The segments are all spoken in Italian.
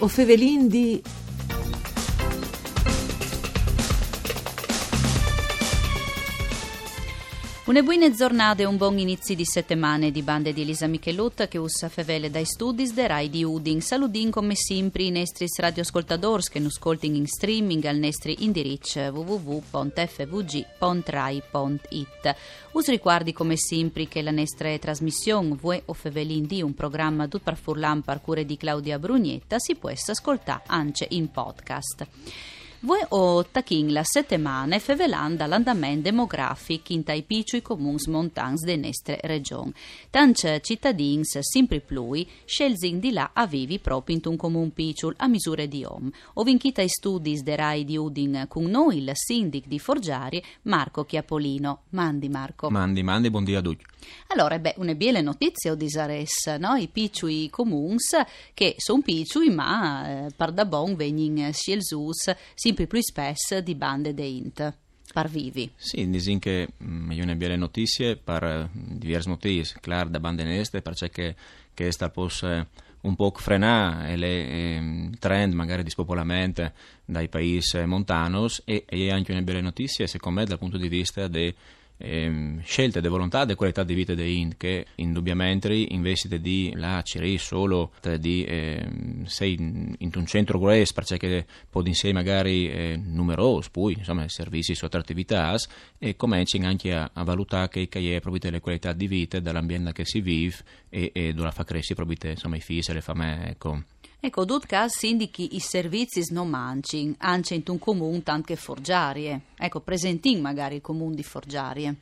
O fevelin di Una buona giornata e un buon inizio di settimane di bande di Elisa Michelutta che usa fevele dai studi de Rai di Udin. Saludin come sempre i nostri radioascoltatori che nos ascoltano in streaming al nostro indirizzo www.fvg.rai.it. Us ricordi come sempre che la nostra trasmissione Vue o Fevelin di un programma tutto per furlan per cure di Claudia Brugnetta si può ascoltare anche in podcast. Voi o tachin la settimana fevelanda l'andamento demografico in tai piccoli comuni montani de nostra regione. Tanti cittadini, sempre più, scelgono di là a vivi proprio in un comune piccolo a misura di om. O vinchita i studi de Rai di Udin con noi il sindic di Forgiari, Marco Chiapolino. Mandi Marco. Mandi, mandi, buon a tutti. Allora, beh, una bella notizia di Zares, no? I piccoli comuni che sono piccoli ma eh, per da bon vengono scelsus sempre più spesso di bande de int. Par vivi. Sì, dicono che mm, io ne belle notizie per eh, diversi motivi. Claro, da bande neste, perché che sta possa un po' frenare il eh, trend magari di spopolamento dai paesi montanos e, e anche una bella notizia secondo me dal punto di vista dei ehm, scelte di volontà e qualità di vita dei Ind che indubbiamente investite di la CRI solo di ehm, sei in un centro grosso perché può insieme magari eh, numerosi poi insomma servizi su altre attività e cominciano anche a, a valutare che, che è proprio le qualità di vita dall'ambiente che si vive e, e dove fa crescere proprio insomma i figli e le famiglie ecco Ecco, Dudkas indichi i servizi non manci, anche in un comune tanto che forgiarie. Ecco, presenti magari il comune di forgiarie.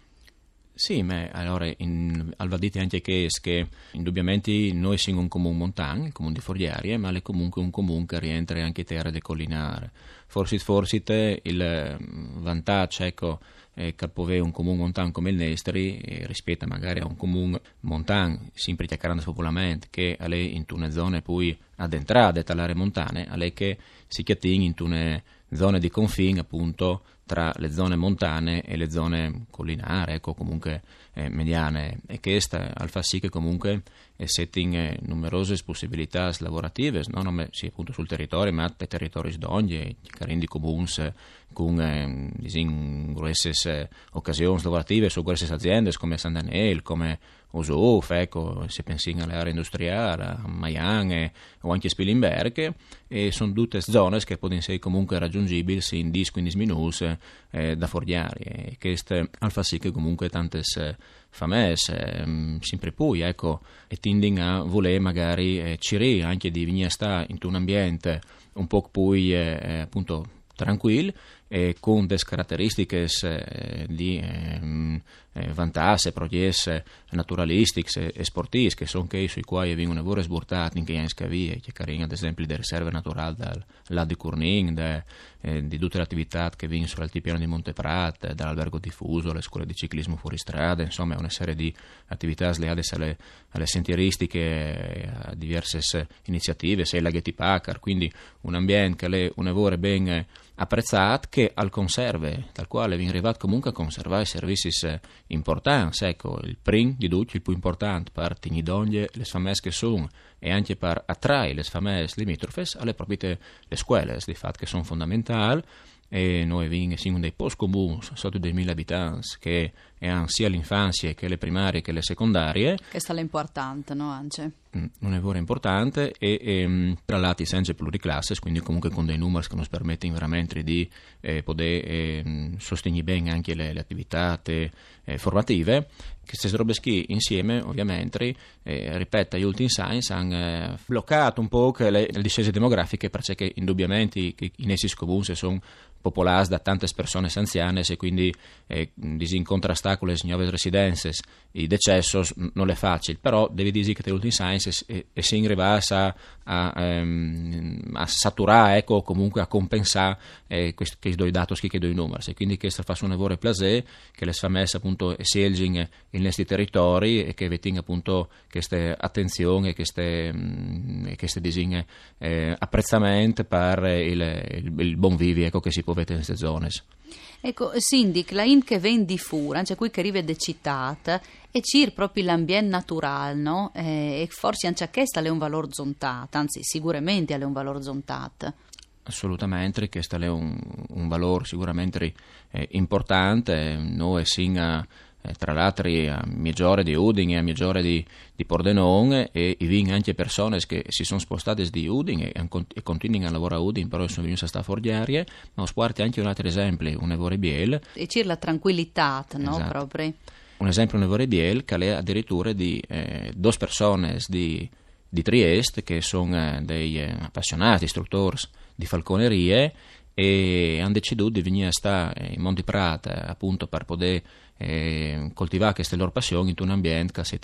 Sì, ma allora in, dite anche che, che indubbiamente noi siamo un comune montano, il comune di Forgiarie, ma è comunque un comune che rientra anche in terra di collinare. Forse, forse il mm, vantaggio, ecco, eh, un comune montano come il Nestri rispetto magari a un comune montano sempre chiacchierando spopolamento che è in tune zone poi addentrate dall'area montane è che si chiatting in tune zone di confine appunto tra le zone montane e le zone collinari, ecco, comunque eh, mediane, e che sta al fa sì che comunque setting eh, numerose possibilità lavorative, non sì, appunto sul territorio, ma per territori d'ogni, carindi comuni con eh, grosse occasioni lavorative su grosse aziende come San Daniel, come Osof, ecco, se pensi alle aree industriali, a Miami o anche a Spilimberg, e sono tutte zone che possono essere comunque raggiungibili in 10-15 minuti eh, da Fordiari, e questo fa sì che comunque tante famesse, eh, sempre poi, ecco, e tendono a voler magari eh, ciri anche di venire a stare in un ambiente un po' più, eh, eh, appunto, tranquillo, eh, con delle caratteristiche eh, di eh, vantasse, proiesse naturalistiche e sportive, che sono quei sui quali vengono lavori sburtati in che scavie, che carino ad esempio delle riserve naturali dal lago di Curnin, de, eh, di tutte le attività che vengono sull'altipiano di Monteprat, dall'albergo diffuso, le scuole di ciclismo fuori strada, insomma una serie di attività legate alle, alle sentieristiche, a diverse iniziative, sei laghetti Packard, quindi un ambiente che è un lavoro ben apprezzato che al conserve, dal quale viene arrivato comunque a conservare servizi importanti, ecco, il prim di tutti, il più importante per tenere le famiglie che sono e anche per attrarre le famiglie limitrofe alle proprie le scuole, di fatto che sono fondamentali e noi siamo dei post comuni sotto 2000 abitanti che hanno sia l'infanzia che le primarie che le secondarie. Che sta l'importante, no, Ance? Mm, un lavoro importante e, e mm, tra l'altro senza pluriclasses, quindi comunque con dei numeri che ci permettono veramente di eh, poter eh, sostenere bene anche le, le attività te, eh, formative. Queste robe qui insieme, ovviamente, eh, ripeto, gli ultimi science hanno eh, bloccato un po' le, le discese demografiche perché indubbiamente i, i comuni sono popolati da tante persone anziane e quindi eh, con le nuove residenze i decessos non è facile, però devi dire che le ultime science e, e si arriva a, a, ehm, a, saturare, ecco, comunque a compensare eh, questi due dati, questi due numeri, e quindi questo fa un lavoro plaisir che le famiglie appunto si i nostri territori e che vetting appunto queste attenzioni queste, mm, queste disegne eh, apprezzamento per il, il, il buon vivi ecco, che si può vedere in queste zone. Ecco, Sindic, la in che vendi fura, cioè qui che arriva de città, e cir proprio l'ambiente naturale, no? Eh, e forse anche questa è un valore zontato, anzi sicuramente è un valore zontato. Assolutamente, questo è un, un valore sicuramente eh, importante, noi sin eh, tra l'altro a Migliore di Udine e a Migliore di, di Pordenone e i vin anche persone che si sono spostate di Udine e, e continuano a lavorare a Udine però sono venute a stare fuori aria ma ho sparti anche un altro esempio un Evore Biel e c'è la tranquillità no? Esatto. proprio un esempio un Evore Biel che è addirittura di eh, due persone di, di Trieste che sono eh, dei eh, appassionati istruttori di falconerie e hanno deciso di venire a stare in Monti Prata appunto per poter eh, coltivare queste loro passioni in un ambiente che sia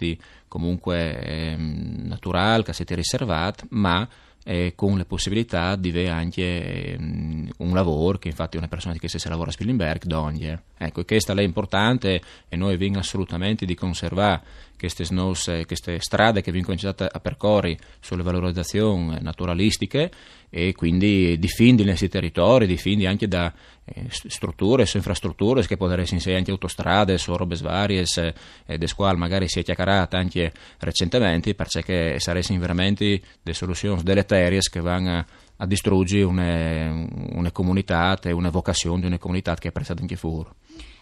comunque eh, naturale, che sia riservato, ma eh, con le possibilità di avere anche eh, un lavoro che infatti una persona che se lavora a Spilimberg donne. Ecco, questa è importante e noi vengono assolutamente di conservare queste, snos, queste strade che vengono cominciate a percorrere sulle valorizzazioni naturalistiche e quindi difendi i nostri territori, difendi anche da eh, strutture, infrastrutture che possono essere anche autostrade, su robe varie, eh, des quali magari si è chiacchierata anche recentemente perché sarebbero veramente delle soluzioni deleterie che vanno a, a distruggere una, una comunità una vocazione di una comunità che è apprezzata anche fuori.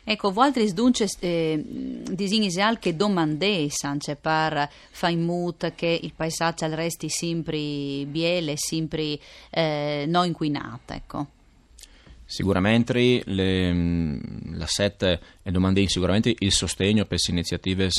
Ecco, Waltris dunque eh, disigni che domande cioè per fare in modo che il paesaggio resti sempre biele, sempre eh, non inquinato, ecco. Sicuramente le, la SET è domandando sicuramente il sostegno per queste iniziative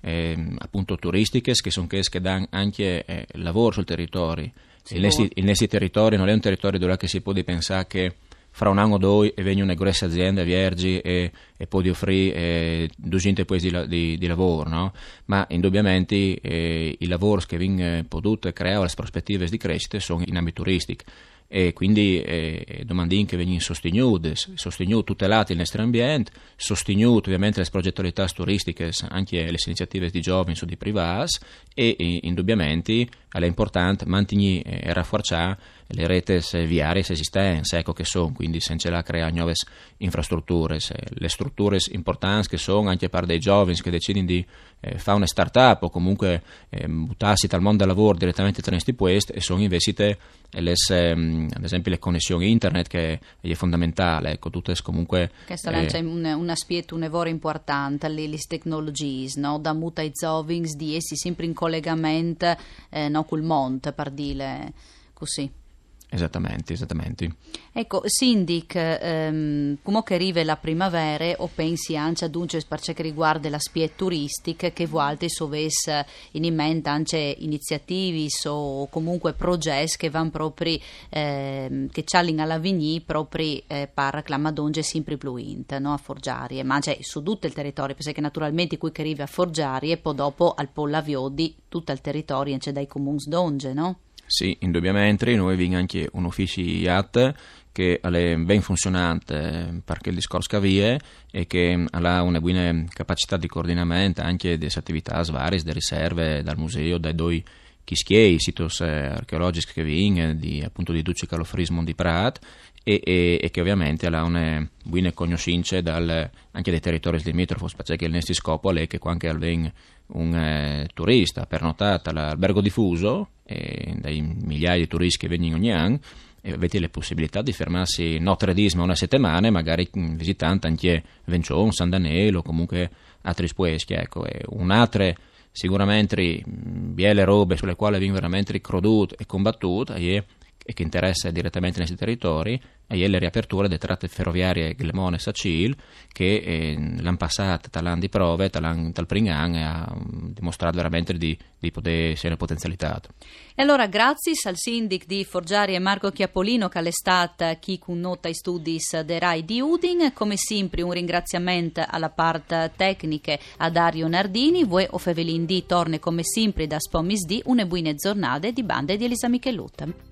eh, appunto turistiche che sono quelle che danno anche eh, lavoro sul territorio. Il nostro, il nostro territorio non è un territorio dove si può pensare che fra un anno o due e vengono una grossa azienda vergi e, e può offrire eh, 200 posti di, di, di, lavoro, no? ma indubbiamente eh, i lavori che vengono potuti creare, le prospettive di crescita sono in ambito turistico e quindi eh, domandin che vengono sostenute, sostenute, tutelate il nostro ambiente, sostenute ovviamente le progettualità turistiche, anche le iniziative di giovani su di privati e indubbiamente è importante mantenere e rafforzare le reti viarie esistenti, ecco che sono, quindi senza la creare nuove infrastrutture, le strutture importanti che sono anche per dei giovani che decidono di eh, fare una start-up o comunque eh, buttarsi dal mondo del lavoro direttamente tra questi posti e sono investite le, ehm, ad esempio le connessioni internet che è fondamentale, ecco, tutte comunque... Questa eh, è un, un aspetto, un lavoro importante, le, le tecnologie, no? da muta i zovings di essi sempre in collegamento eh, no, col mondo, per dire così. Esattamente, esattamente. Ecco, Sindic, ehm, come arriva la primavera o pensi anche ad un per che riguarda l'aspetto turistico che vuole sovesse in mente anche iniziative o comunque progetti che vanno proprio ehm, che c'hanno alla vigni proprio eh, per la Madonge sempre più int, no? a Forgiarie, ma cioè, su tutto il territorio, perché naturalmente qui che arriva a Forgiarie e poi dopo al Pollaviodi tutto il territorio c'è dai comuni d'Onge, no? Sì, indubbiamente, noi abbiamo anche un ufficio IAT che è ben funzionante perché il discorso avvia e che ha una buona capacità di coordinamento anche delle attività varie, delle riserve dal museo, dai due chischiei, siti eh, archeologici che di, appunto di Duce Calofrismo di Prat e, e, e, che ovviamente ha una buona conoscenza anche dei territori limitrofi, perché il nostro scopo è che quando viene un eh, turista pernotata all'albergo diffuso, eh, dai migliaia di turisti che vengono ogni anno, e avete le possibilità di fermarsi no tre disma una settimana, magari mm, visitando anche Vencion, San Danilo o comunque altri spueschi. Ecco, un'altra sicuramente biele robe sulle quali viene veramente crodute e combattuta e che interessa direttamente nei territori e le riaperture delle tratte ferroviarie Glemone Sacil che eh, l'anno passato tal'anno di prove tal, tal Pringan ha dimostrato veramente di, di poter essere potenzialità. E allora grazie al sindic di Forgiari e Marco Chiapolino che stato chi con nota i studi de RAI di Udin come sempre un ringraziamento alla parte tecnica a Dario Nardini voi o Fevelin D torne come sempre da Spomis D une buone giornate di bande di Elisa Michelutta